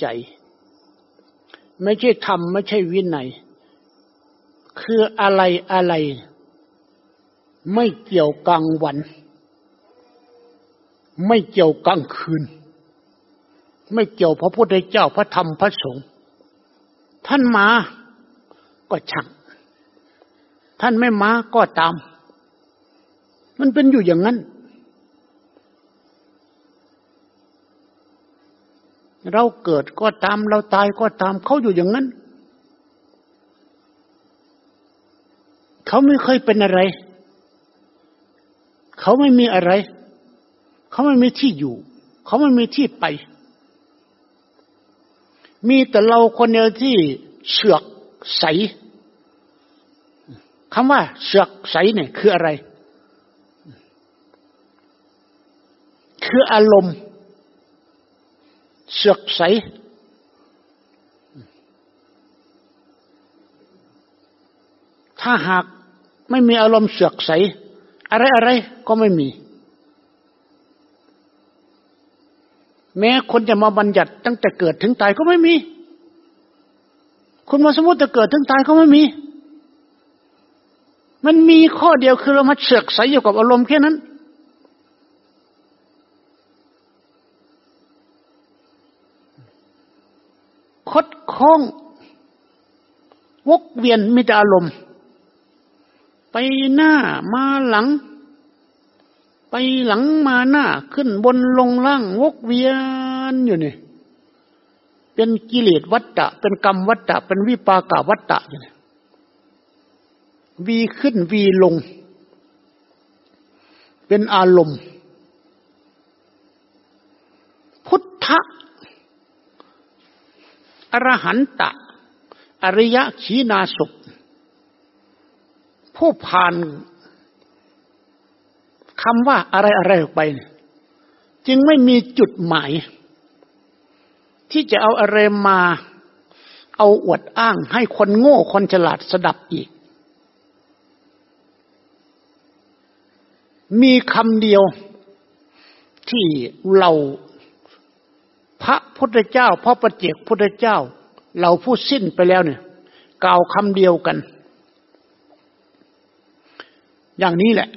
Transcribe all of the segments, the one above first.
ใจ ไม่ใช่ธรรมไม่ใช่วินัย คืออะไรอะไร ไม่เกี่ยวกลางวัน ไม่เกี่ยวกลางคืน ไม่เกี่ยวพระพุทธเจ้าพระธรรมพระสงฆ์ท่านมาก็ช่างท่านไม่มาก็ตาม มันเป็นอยู่อย่างนั้น เราเกิดก็ตามเราตายก็ตามเขาอยู่อย่างนั้น เขาไม่เคยเป็นอะไร เขาไม่มีอะไร เขาไม่มีที่อยู่ เขาไม่มีที่ไป มีแต่เราคนเดียวที่เสือกใสคำว่าเสือกใสเนี่ยคืออะไร คืออารมณ์ เสือกใส ถ้าหากไม่มีอารมณ์เสือกใส อะไรอะไรก็ไม่มี แม้คนจะมาบัญญัติตั้งแต่เกิดถึงตายก็ไม่มี คุณมาสมมติจะเกิดถึงตายก็ไม่มี มันมีข้อเดียวคือเรามาเสือกใสอยู่กับอารมณ์แค่นั้น คดคล้อง วกเวียนมีแต่อารมณ์ ไปหน้ามาหลัง ไปหลังมาหน้าขึ้นบนลงล่าง วกเวียนอยู่นี่เป็นกิเลสวัตตะเป็นกรรมวัตตะเป็นวิปากาวัตตะอยู่นี่วีขึ้นวีลง เป็นอารมณ์ พุทธะ อรหันตะ อริยะขีนาสุผู้ผ่านคำว่าอะไรอะไรออกไป จึงไม่มีจุดหมาย ที่จะเอาอะไรมาเอาอวดอ้างให้คนโง่คนฉลาดสดับอีก มีคำเดียวที่เรา พระพุทธเจ้า พระประเจกพุทธเจ้า เราพูดสิ้นไปแล้วเนี่ย กล่าวคำเดียวกัน อย่างนี้แหละ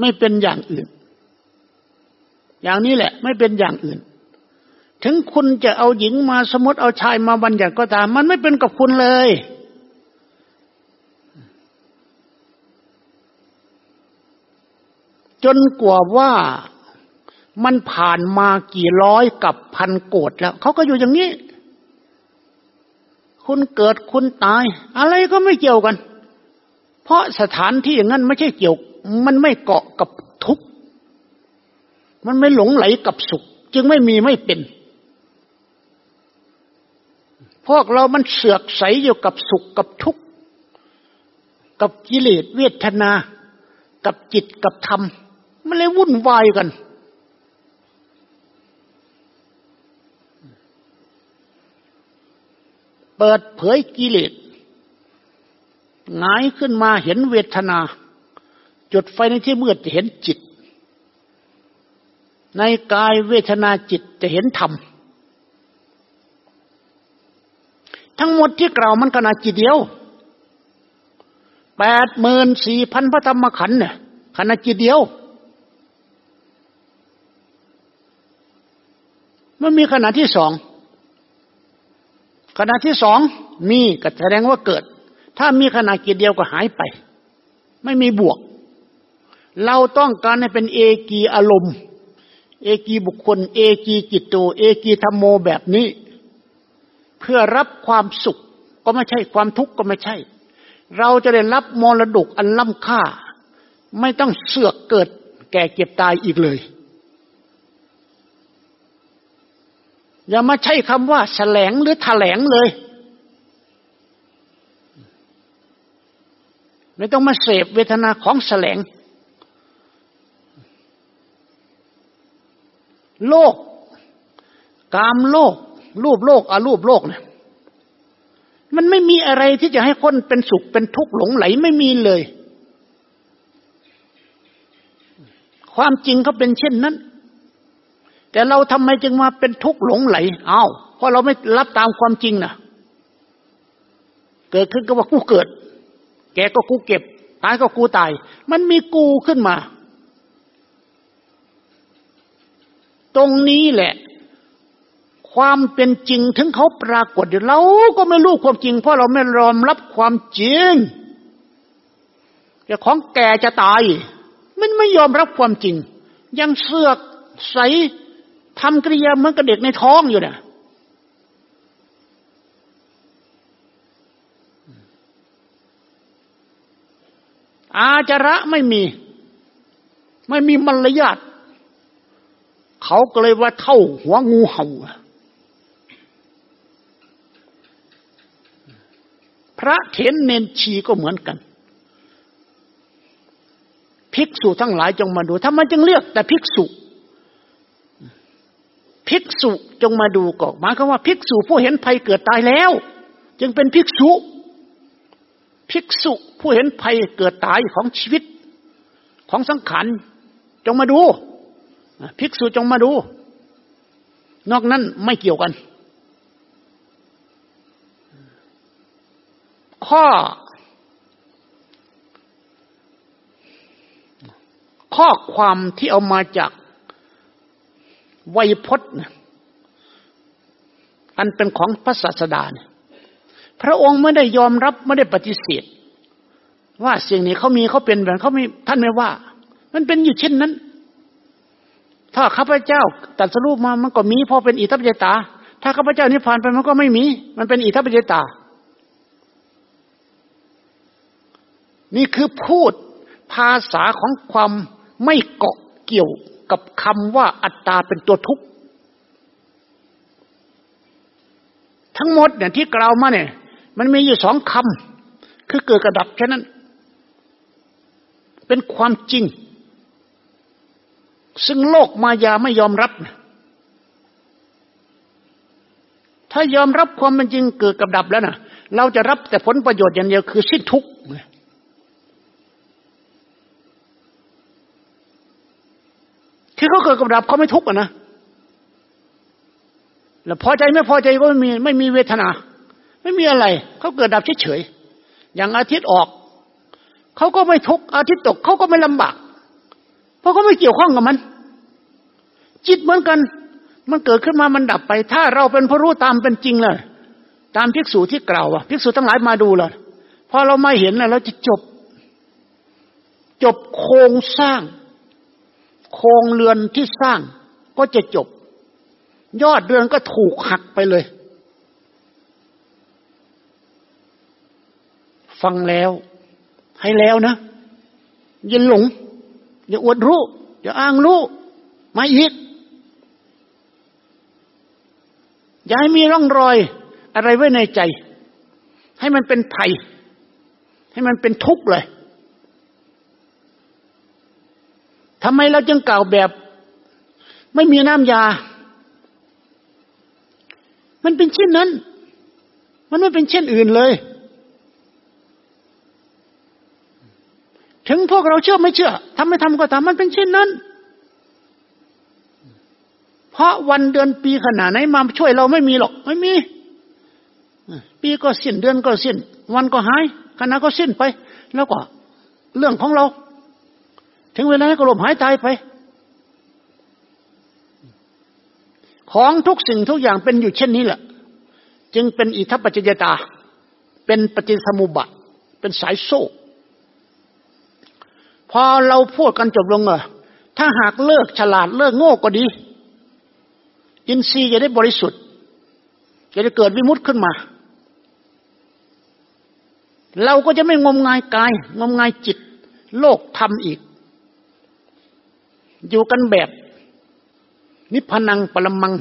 ไม่เป็นอย่างอื่น อย่างนี้แหละ ไม่เป็นอย่างอื่น ถึงคุณจะเอาหญิงมาสมมติเอาชายมาบัญญัติก็ตาม มันไม่เป็นกับคุณเลยจนกว่าว่า มันผ่านมากี่ร้อยกับพันโกดแล้วเขาก็อยู่อย่างนี้ คุณเกิดคุณตาย อะไรก็ไม่เกี่ยวกัน เพราะสถานที่อย่างนั้นไม่ใช่เกี่ยว มันไม่เกาะกับทุกข์มันไม่หลงไหลกับสุข จึงไม่มีไม่เป็น พวกเรามันเสือกใสอยู่กับสุขกับทุกข์กับกิเลสเวทนา กับจิตกับธรรมมันเลยวุ่นวายกัน เปิดเผยกิเลสงายขึ้นมาเห็นเวทนา จุดไฟในที่มืดจะเห็นจิต ในกายเวทนาจิตจะเห็นธรรม ทั้งหมดที่กล่าวมันขนาดจิตเดียวแปดหมื่นสี่พันพระธรรมขันธ์เนี่ยขนาดจิตเดียว มันมีขณะที่สอง ขณะที่สองมีก็แสดงว่าเกิด ถ้ามีขณะกิจเดียวก็หายไป ไม่มีบวก เราต้องการให้เป็นเอกีอารมณ์ เอกีบุคคล เอกีจิตโต เอกีธรรมโมแบบนี้ เพื่อรับความสุขก็ไม่ใช่ความทุกข์ก็ไม่ใช่ เราจะได้รับมรดกอันล้ำค่า ไม่ต้องเสือกเกิดแก่เก็บตายอีกเลย อย่ามาใช้คำว่าแสลงหรือถแถลงเลย ไม่ต้องมาเสพเวทนาของแสลง โลก กามโลก รูปโลกอารูปโลกเนี่ยมันไม่มีอะไรที่จะให้คนเป็นสุขเป็นทุกข์หลงไหลไม่มีเลย ความจริงเขาเป็นเช่นนั้น แต่เราทำไมจึงมาเป็นทุกข์หลงไหล เอา้า เพราะเราไม่รับตามความจริงนะเกิดขึ้นก็ว่ากูเกิด แกก็กูเก็บ ตายก็กูตาย มันมีกูขึ้นมา ตรงนี้แหละ ความเป็นจริงถึงเขาปรากฏเราก็ไม่รู้ความจริง เพราะเราไม่ยอมรับความจริงแต่ของแกจะตาย มันไม่ยอมรับความจริง ยังเสือกใส ทำกริยาเหมือนกับเด็กในท้องอยู่เนี่ยอาจาระไม่มี ไม่มีมารยาทเขาก็เลยว่าเท่าหัวงูเห่าพระเถนเนนชีก็เหมือนกัน ภิกษุทั้งหลายจงมาดูทำไมจึงเรียกแต่ภิกษุ ภิกษุจงมาดูก็หมายความว่าภิกษุผู้เห็นภัยเกิดตายแล้ว จึงเป็นภิกษุ ภิกษุผู้เห็นภัยเกิดตายของชีวิตของสังขารจงมาดูภิกษุจงมาดู นอกนั้นไม่เกี่ยวกัน ข้อ ข้อความที่เอามาจาก ไวยพจน์อันเป็นของพระศาสดาพระองค์ไม่ได้ยอมรับไม่ได้ปฏิเสธ ว่าสิ่งนี้เขามีเขาเป็นแบบเขาไม่ท่านไม่ว่า มันเป็นอยู่เช่นนั้น ถ้าข้าพเจ้าตัดสรุปมามันก็มีพอเป็นอิทัปเจตา ถ้าข้าพเจ้านิพพานไปมันก็ไม่มี มันเป็นอิทัปเจตา นี่คือพูดภาษาของความไม่เกาะเกี่ยว กับคำว่าอัตตาเป็นตัวทุกข์ ทั้งหมดเนี่ยที่กล่าวมาเนี่ย มันมีอยู่สองคำคือเกิดกระดับแค่นั้น เป็นความจริง ซึ่งโลกมายาไม่ยอมรับ ถ้ายอมรับความเป็นจริงเกิดกับดับแล้วนะเราจะรับแต่ผลประโยชน์อย่างเดียวคือสิ้นทุกข์ ที่เขาเกิดกับดับเขาไม่ทุกข์อะนะแล้วพอใจไม่พอใจก็ไม่มีไม่มีเวทนา ไม่มีอะไร เขาเกิดดับเฉยๆอย่างอาทิตย์ออก เขาก็ไม่ทุกข์อาทิตย์ตกเขาก็ไม่ลำบาก เพราะเขาไม่เกี่ยวข้องกับมัน จิตเหมือนกัน มันเกิดขึ้นมามันดับไป ถ้าเราเป็นผู้รู้ตามเป็นจริงเลยตามภิกษุที่กล่าวอะภิกษุทั้งหลายมาดูเลยพอเราไม่เห็นแล้วเราจะจบ จบโครงสร้าง โครงเรือนที่สร้างก็จะจบ ยอดเรือนก็ถูกหักไปเลย ฟังแล้ว ให้แล้วนะอย่าหลง อย่าอวดรู้อย่าอ้างรู้มาอีกอย่าให้มีร่องรอยอะไรไว้ในใจ ให้มันเป็นภัยให้มันเป็นทุกข์เลย ทำไมเราจึงกล่าวแบบ ไม่มีน้ำยา มันเป็นเช่นนั้น มันไม่เป็นเช่นอื่นเลย ถึงพวกเราเชื่อไม่เชื่อทำไม่ทำก็ตามมันเป็นเช่นนั้น เพราะวันเดือนปีขนาดไหนมาช่วยเราไม่มีหรอก ไม่มีปีก็สิ้นเดือนก็สิ้น วันก็หายขณะก็สิ้นไป แล้วก็เรื่องของเรา ถึงเวลาก็ลมหายตายไป ของทุกสิ่งทุกอย่างเป็นอยู่เช่นนี้แหละ จึงเป็นอิทัปปัจจยตา เป็นปฏิสมุบะเป็นสายโซ่ พอเราพูดกันจบลงเออถ้าหากเลิกฉลาดเลิกโง่ก็ดี อินทรีย์จะได้บริสุทธิ์จะได้เกิดวิมุตต์ขึ้นมาเราก็จะไม่งมงายกาย งมงายจิต โลกทำอีก อยู่กันแบบ นิพพนังปรมัง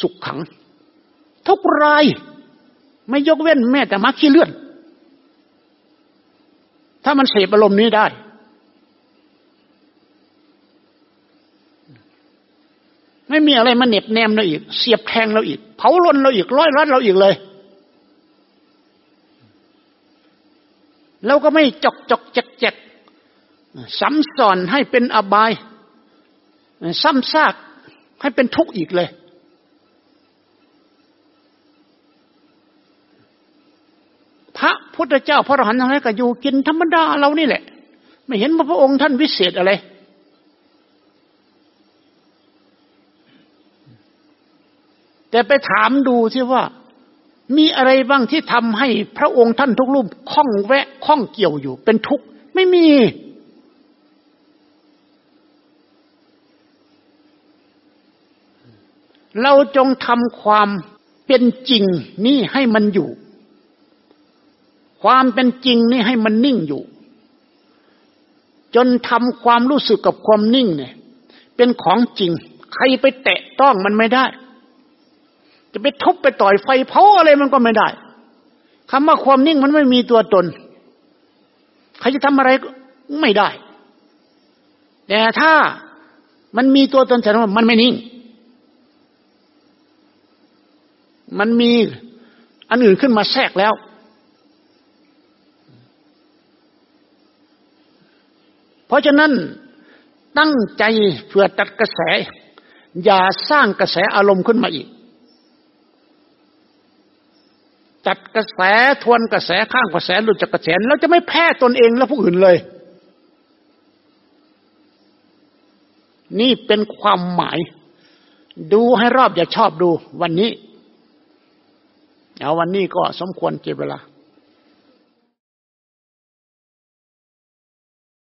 สุขขัง ทุกราย ไม่ยกเว้นแม้แต่มักขี้เลื่อน ถ้ามันเสพอารมณ์นี้ได้ ไม่มีอะไรมาเน็บแนมเราอีก เสียบแทงเราอีก เผาลนเราอีกร้อยรัดเราอีกเลยเราก็ไม่จกจกจกจก ซ้ำสอนให้เป็นอบาย ซ้ำซากให้เป็นทุกข์อีกเลย พระพุทธเจ้าพระอรหันต์ทั้งหลายก็อยู่กินธรรมดาเรานี่แหละ ไม่เห็นว่าพระองค์ท่านวิเศษอะไรแต่ไปถามดูที่ว่า มีอะไรบ้างที่ทำให้พระองค์ท่านทุกรูปล้องแวะล้องเกี่ยวอยู่เป็นทุกข์ ไม่มี เราจงทำความเป็นจริงนี่ให้มันอยู่ ความเป็นจริงนี่ให้มันนิ่งอยู่ จนทำความรู้สึกกับความนิ่งเนี่ย เป็นของจริง ใครไปแตะต้องมันไม่ได้ จะไปทุบไปต่อยไฟเผาอะไรมันก็ไม่ได้คำว่าความนิ่งมันไม่มีตัวตน ใครจะทำอะไรไม่ได้ แต่ถ้ามันมีตัวตนแสดงว่ามันไม่นิ่ง มันมีอันอื่นขึ้นมาแทรกแล้ว เพราะฉะนั้นตั้งใจเพื่อตัดกระแส อย่าสร้างกระแสอารมณ์ขึ้นมาอีก จัดกระแสทวนกระแสข้างกระแสหลุดจากกระแสเราจะไม่แพ้ตนเองและผู้อื่นเลย นี่เป็นความหมาย ดูให้รอบอย่าชอบดูวันนี้ เอาวันนี้ก็สมควรเก็บเวลา